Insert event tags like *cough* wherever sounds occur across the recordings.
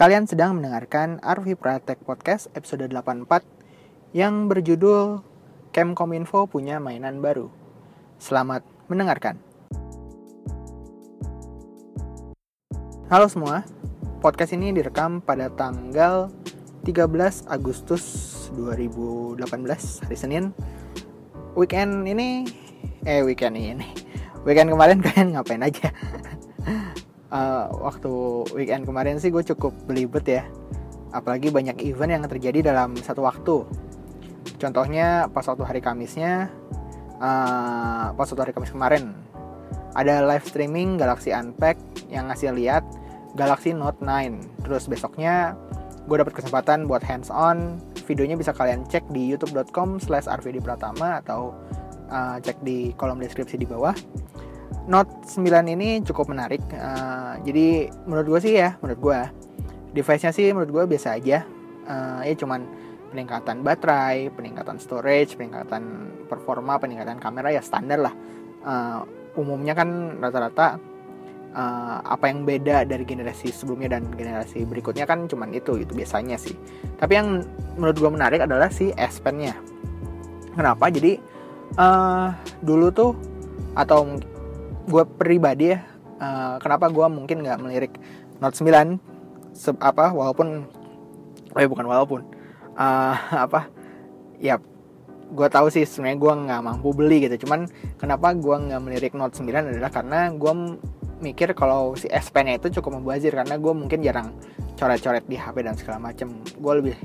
Kalian sedang mendengarkan Arvi Pratek Podcast episode 84 yang berjudul Kemkominfo punya mainan baru. Selamat mendengarkan. Halo semua, podcast ini direkam pada tanggal 13 Agustus 2018 hari Senin. Weekend ini eh weekend ini. Weekend kemarin *laughs* kalian ngapain aja? Uh, waktu weekend kemarin sih gue cukup belibet ya. Apalagi banyak event yang terjadi dalam satu waktu. Contohnya pas waktu hari Kamisnya uh, pas waktu hari Kamis kemarin ada live streaming Galaxy Unpack yang ngasih lihat Galaxy Note 9 terus besoknya gue dapat kesempatan buat hands on. Videonya bisa kalian cek di youtube.com slash pratama atau uh, cek di kolom deskripsi di bawah Note 9 ini cukup menarik. Uh, jadi menurut gue sih ya, menurut gue device-nya sih menurut gue biasa aja. Uh, ya cuman peningkatan baterai, peningkatan storage, peningkatan performa, peningkatan kamera ya standar lah. Uh, umumnya kan rata-rata uh, apa yang beda dari generasi sebelumnya dan generasi berikutnya kan cuman itu itu biasanya sih. Tapi yang menurut gue menarik adalah si S Pen-nya. Kenapa? Jadi uh, dulu tuh atau gue pribadi ya uh, kenapa gue mungkin nggak melirik Note 9 se apa walaupun eh bukan walaupun uh, *laughs* apa ya gue tahu sih sebenarnya gue nggak mampu beli gitu. Cuman kenapa gue nggak melirik Note 9 adalah karena gue mikir kalau si S Pen itu cukup membazir karena gue mungkin jarang coret-coret di HP dan segala macem. Gue lebih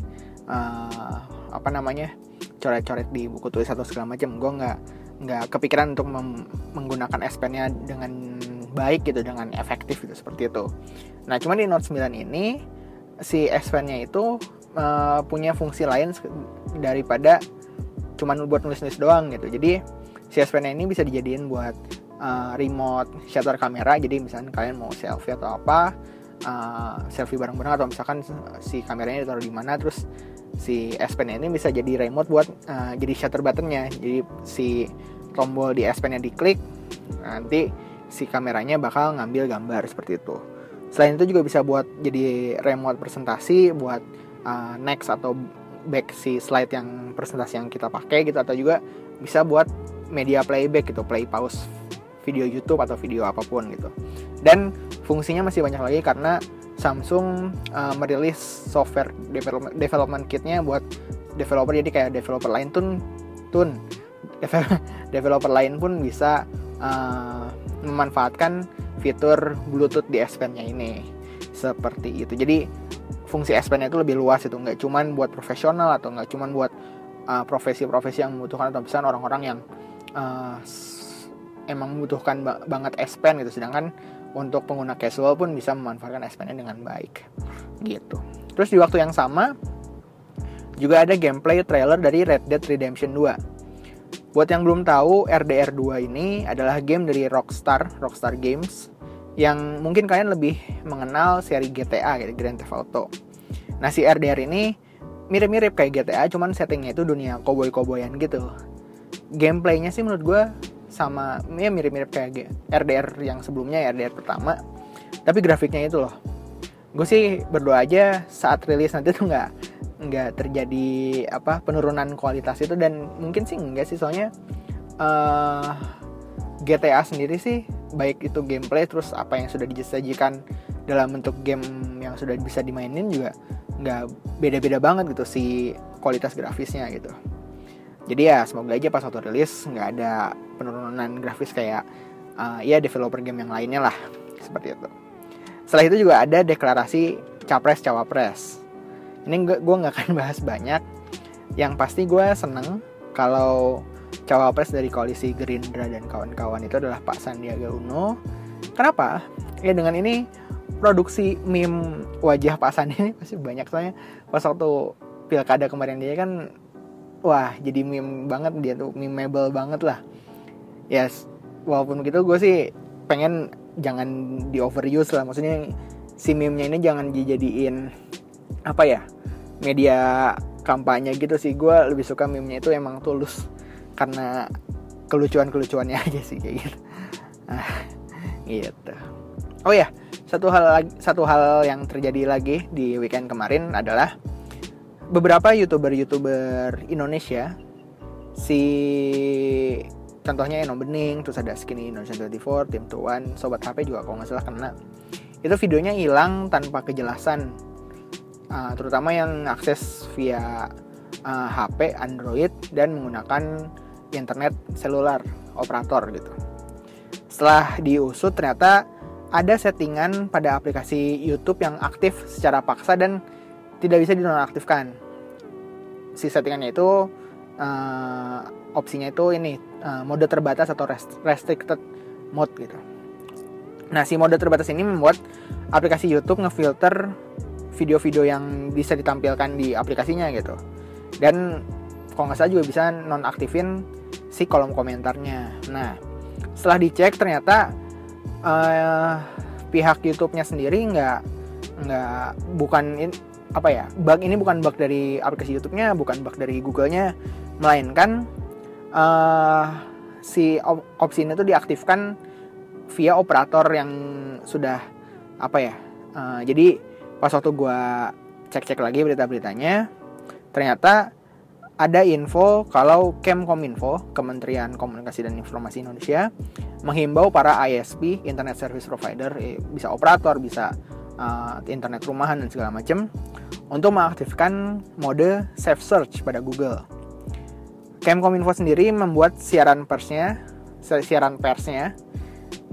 uh, apa namanya coret-coret di buku tulis atau segala macem. Gue nggak nggak kepikiran untuk menggunakan S Pen-nya dengan baik gitu dengan efektif gitu seperti itu. Nah, cuman di Note 9 ini si S Pen-nya itu uh, punya fungsi lain daripada cuman buat nulis-nulis doang gitu. Jadi si S Pen-nya ini bisa dijadiin buat uh, remote shutter kamera. Jadi misalnya kalian mau selfie atau apa, uh, selfie bareng-bareng atau misalkan si kameranya ditaruh di mana terus si S Pen ini bisa jadi remote buat uh, jadi shutter buttonnya jadi si tombol di S Pen nya diklik nanti si kameranya bakal ngambil gambar seperti itu. Selain itu juga bisa buat jadi remote presentasi buat uh, next atau back si slide yang presentasi yang kita pakai gitu atau juga bisa buat media playback gitu play pause video YouTube atau video apa pun gitu. Dan fungsinya masih banyak lagi karena Samsung uh, merilis software development, development kitnya buat developer. Jadi kayak developer lain tun tun *laughs* developer lain pun bisa uh, memanfaatkan fitur Bluetooth di S Pen-nya ini. Seperti itu. Jadi fungsi S Pen itu lebih luas itu. Nggak cuman buat profesional atau nggak cuman buat uh, profesi-profesi uh, yang membutuhkan atau misalnya orang-orang yang uh, emang membutuhkan banget S Pen gitu. Sedangkan untuk pengguna casual pun bisa memanfaatkan S Pen dengan baik. Gitu. Terus di waktu yang sama juga ada gameplay trailer dari Red Dead Redemption 2 buat yang belum tahu RDR 2 ini adalah game dari Rockstar Rockstar Games yang mungkin kalian lebih mengenal seri GTA Grand Theft Auto. Nah si RDR ini mirip-mirip kayak GTA cuman settingnya itu dunia koboi-koboyan gitu. Gameplaynya sih menurut gue sama ya mirip-mirip kayak RDR yang sebelumnya ya RDR pertama. Tapi grafiknya itu loh. Gue sih berdoa aja saat rilis nanti tuh nggak nggak terjadi apa penurunan kualitas itu dan mungkin sih enggak sih soalnya uh, eh, GTA sendiri sih baik itu gameplay terus apa yang sudah disajikan dalam bentuk game yang sudah bisa dimainin juga nggak beda-beda banget gitu si kualitas grafisnya gitu. Jadi ya semoga aja pas waktu rilis nggak ada penurunan grafis kayak uh, ya developer game yang lainnya lah seperti itu. Setelah itu juga ada deklarasi capres cawapres ini gue nggak akan *laughs* bahas banyak. Yang pasti gue seneng kalau cawapres dari koalisi Gerindra dan kawan-kawan itu adalah Pak Sandiaga Uno. Kenapa? Ya dengan ini produksi meme wajah Pak Sandi ini pasti banyak. Soalnya pas waktu pilkada kemarin dia kan wah jadi meme banget. Dia tuh memeable banget lah. Yes walaupun begitu gue sih pengen jangan di overuse lah. Maksudnya si meme-nya ini jangan dijadiin apa ya media kampanye gitu sih. Gue lebih suka meme-nya itu emang tulus karena kelucuan-kelucuannya *laughs* aja sih kayak gitu. Ah, gitu. Oh ya satu hal satu hal yang terjadi lagi di weekend kemarin adalah beberapa youtuber-youtuber Indonesia si contohnya Eno Bening terus ada Skinny Indonesia 24 Tim Tuan Sobat HP juga kalau nggak salah kena. Itu videonya hilang tanpa kejelasan uh, terutama yang akses via uh, ah, HP Android dan menggunakan internet seluler operator gitu setelah diusut ternyata ada settingan pada aplikasi YouTube yang aktif secara paksa dan tidak bisa dinonaktifkan. Si settingannya itu uh, opsinya itu ini uh, mode terbatas atau restricted mode gitu. Nah si mode terbatas ini membuat aplikasi YouTube ngefilter video-video yang bisa ditampilkan di aplikasinya gitu. Dan kalau nggak salah juga bisa nonaktifin si kolom komentarnya. Nah setelah dicek ternyata uh, pihak YouTube-nya sendiri nggak nggak bukan in, apa ya bug ini bukan bug dari aplikasi YouTube-nya bukan bug dari Google-nya melainkan uh, si op opsi ini tuh diaktifkan via operator yang sudah apa ya uh, jadi pas waktu gue cek-cek lagi berita-beritanya ternyata ada info kalau Kemkominfo, Kementerian Komunikasi dan Informasi Indonesia, menghimbau para ISP, Internet Service Provider, eh, bisa operator, bisa uh, internet rumahan dan segala macam, untuk mengaktifkan mode Safe Search pada Google. Kemkominfo sendiri membuat siaran persnya, siaran persnya,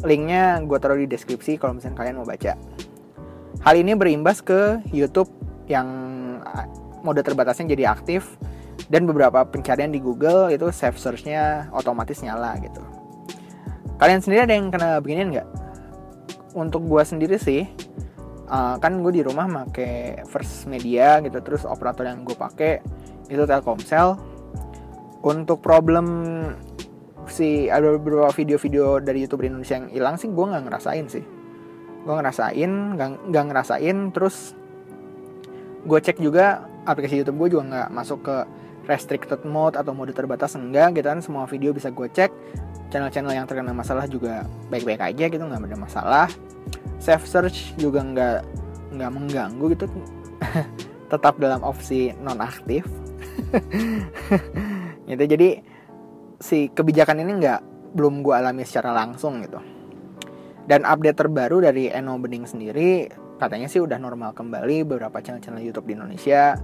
linknya gue taruh di deskripsi kalau misalnya kalian mau baca. Hal ini berimbas ke YouTube yang mode terbatasnya jadi aktif dan beberapa pencarian di Google itu save searchnya otomatis nyala gitu. Kalian sendiri ada yang kena beginian nggak? Untuk gue sendiri sih uh, kan gue di rumah make First Media gitu terus operator yang gue pakai itu Telkomsel. Untuk problem si ada beberapa video-video dari youtuber Indonesia yang hilang sih gue nggak ngerasain sih gue ngerasain nggak ngerasain terus gue cek juga aplikasi YouTube gue juga nggak masuk ke restricted mode atau mode terbatas enggak gitu kan. Semua video bisa gue cek. Channel-channel yang terkena masalah juga baik-baik aja gitu nggak ada masalah. Save search juga nggak nggak mengganggu gitu. *laughs* Tetap dalam opsi nonaktif. *laughs* Gitu jadi si kebijakan ini nggak belum gue alami secara langsung gitu dan update terbaru dari Eno Bening sendiri katanya sih udah normal kembali beberapa channel-channel YouTube di Indonesia.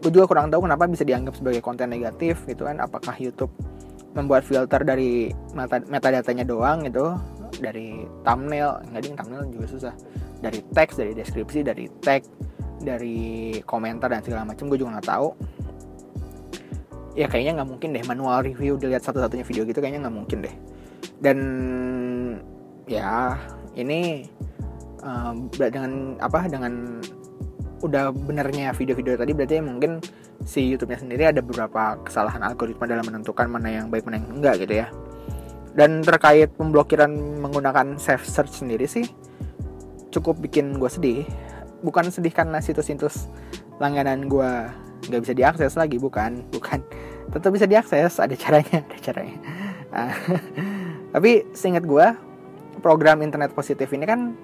Gue juga kurang tahu kenapa bisa dianggap sebagai konten negatif gitu kan. Apakah YouTube membuat filter dari meta metadatanya doang gitu? Dari thumbnail nggak ding thumbnail juga susah. Dari teks dari deskripsi dari tag dari komentar dan segala macam gue juga nggak tahu. Ya kayaknya nggak mungkin deh manual review dilihat satu-satunya video gitu kayaknya nggak mungkin deh. Dan ya ini uh, dengan apa dengan udah benernya video-video tadi berarti mungkin si YouTube-nya sendiri ada beberapa kesalahan algoritma dalam menentukan mana yang baik mana yang enggak gitu ya. Dan terkait pemblokiran menggunakan safe search sendiri sih cukup bikin gue sedih. Bukan sedih karena situs-situs langganan gue nggak bisa diakses lagi, bukan, *laughs* bukan. Tetap bisa diakses, ada caranya, *laughs* ada caranya. Nah, *laughs* tapi seingat gue program internet positif ini kan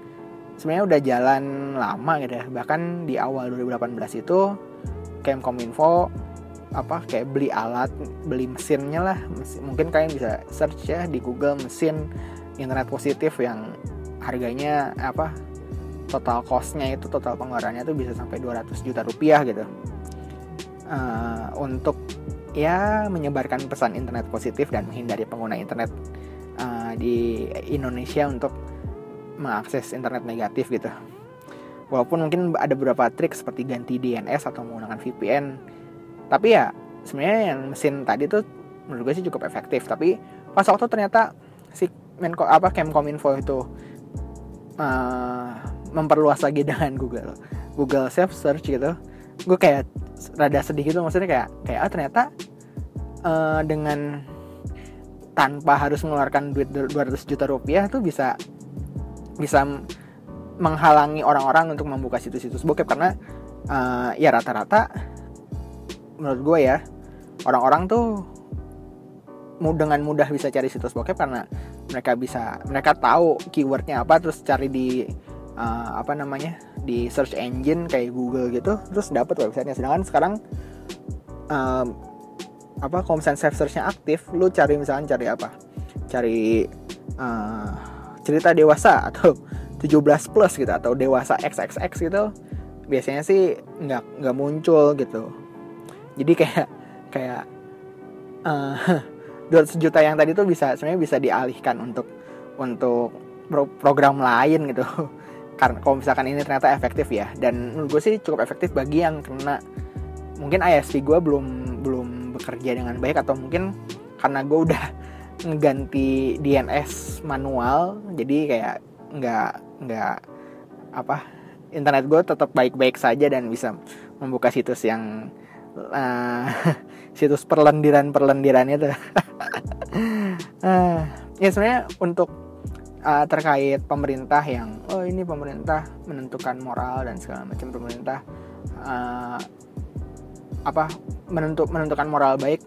sebenarnya udah jalan lama gitu ya. Bahkan di awal 2018 itu Kemkominfo apa kayak beli alat beli mesinnya lah. Mungkin kalian bisa search ya di Google mesin internet positif yang harganya apa total costnya itu total pengeluarannya itu bisa sampai 200 juta rupiah gitu. Uh, untuk ya menyebarkan pesan internet positif dan menghindari pengguna internet di Indonesia untuk mengakses internet negatif gitu. Walaupun mungkin ada beberapa trik seperti ganti DNS atau menggunakan VPN. Tapi ya sebenarnya yang mesin tadi tuh menurut gue sih cukup efektif. Tapi pas waktu ternyata si Menko apa Kemkominfo itu uh, memperluas lagi *laughs* dengan Google Google Safe Search gitu. Gue kayak rada sedih gitu maksudnya kayak kayak ah ternyata uh, dengan tanpa harus mengeluarkan duit 200 juta rupiah tuh bisa bisa menghalangi orang-orang untuk membuka situs-situs bokep. Karena uh, ya rata-rata menurut gue ya orang-orang tuh dengan mudah bisa cari situs bokep karena mereka bisa mereka tahu keywordnya apa terus cari di uh, apa namanya di search engine kayak Google gitu terus dapat websitenya. Sedangkan sekarang um, apa save searchnya aktif lu cari misalnya cari apa? Cari uh, cerita dewasa *laughs* atau 17 plus gitu atau dewasa XXX gitu biasanya sih nggak nggak muncul gitu. Jadi kayak kayak *laughs* uh, 200 juta yang tadi tuh bisa sebenarnya bisa dialihkan untuk untuk pro program lain gitu. *laughs* Karena kalau misalkan ini ternyata efektif ya dan menurut gue sih cukup efektif bagi yang kena. Mungkin ISP gue belum belum bekerja dengan baik atau mungkin karena gue udah *laughs* ngeganti DNS manual jadi kayak nggak nggak apa internet gue tetap baik-baik saja dan bisa membuka situs yang uh, *laughs* situs perlendiran-perlendiran itu. uh, *laughs* ya sebenarnya untuk uh, terkait pemerintah yang oh ini pemerintah menentukan moral dan segala macam pemerintah uh, apa menentuk menentukan moral baik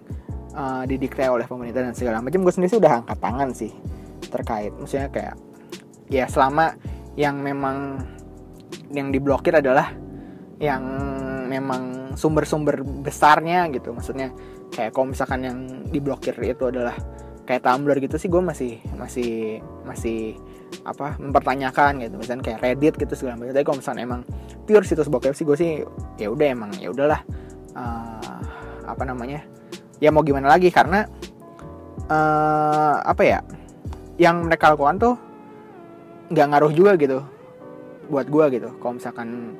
uh, didikte oleh pemerintah dan segala macam. Gue sendiri sih udah angkat tangan sih terkait. Maksudnya kayak ya selama yang memang yang diblokir adalah yang memang sumber-sumber besarnya gitu. Maksudnya kayak kalau misalkan yang diblokir itu adalah kayak Tumblr gitu sih gue masih masih masih apa mempertanyakan gitu. Misalnya kayak Reddit gitu segala macam. Tapi kalau misalnya emang pure situs bokep sih gue sih ya udah emang ya udahlah uh, apa namanya? Ya mau gimana lagi karena uh, apa ya? Yang mereka lakukan tuh nggak ngaruh juga gitu buat gue gitu. Kalau misalkan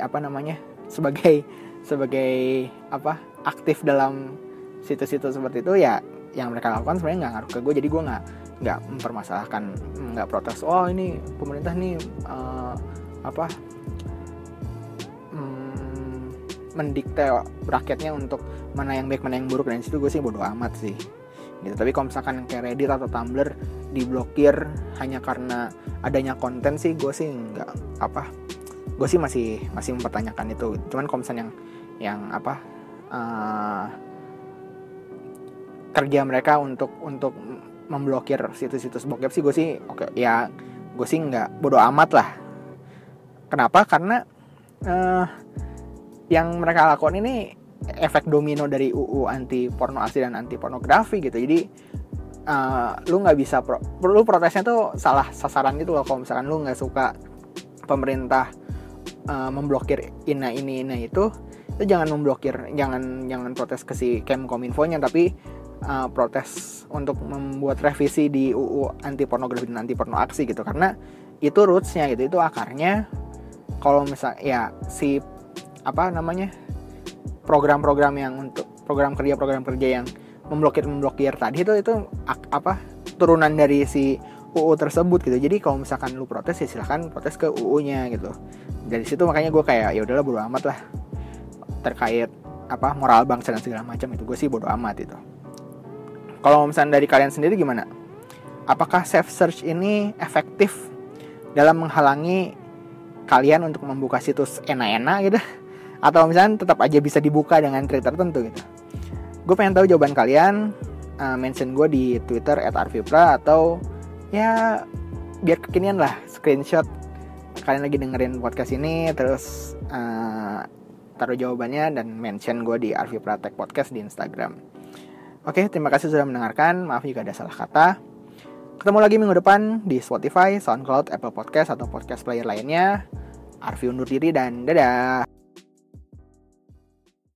apa namanya? Sebagai sebagai apa? Aktif dalam situs-situs seperti itu ya yang mereka lakukan sebenarnya nggak ngaruh ke gue jadi gue nggak nggak mempermasalahkan nggak protes oh ini pemerintah nih uh, apa mendikte rakyatnya untuk mana yang baik mana yang buruk. Dan situ gue sih bodo amat sih. Gitu. Tapi kalau misalkan kayak Reddit atau Tumblr diblokir hanya karena adanya konten sih gue sih nggak apa gue sih masih masih mempertanyakan itu. Cuman kalau misalnya yang yang apa uh, kerja mereka untuk untuk memblokir situs-situs bokep sih gue sih oke okay, ya gue sih nggak bodoh amat lah. Kenapa? Karena uh, yang mereka lakukan ini efek domino dari UU anti porno asli dan anti pornografi gitu. Jadi uh, lu nggak bisa pro, lu protesnya tuh salah sasaran gitu loh kalau misalkan lu nggak suka pemerintah uh, memblokir ina ini ina itu itu jangan memblokir jangan jangan protes ke si Kemkominfo nya tapi uh, protes untuk membuat revisi di UU anti pornografi dan anti porno aksi gitu. Karena itu rootsnya gitu itu akarnya kalau misal ya si apa namanya program-program yang untuk program kerja program kerja yang memblokir memblokir tadi itu itu apa turunan dari si UU tersebut gitu jadi kalau misalkan lu protes ya silahkan protes ke UU-nya gitu dari situ makanya gue kayak ya udahlah bodo amat lah terkait apa moral bangsa dan segala macam itu gue sih bodo amat itu kalau misalnya dari kalian sendiri gimana? Apakah safe search ini efektif dalam menghalangi kalian untuk membuka situs enak-enak gitu? Atau misalnya tetap aja bisa dibuka dengan trik tertentu gitu? Gue pengen tahu jawaban kalian. Uh, mention gue di Twitter @arvipra atau ya biar kekinian lah screenshot kalian lagi dengerin podcast ini terus uh, taruh jawabannya dan mention gue di Arvipra Tech Podcast di Instagram. Oke, terima kasih sudah mendengarkan. Maaf jika ada salah kata. Ketemu lagi minggu depan di Spotify, SoundCloud, Apple Podcast, atau podcast player lainnya. Arfi undur diri dan dadah.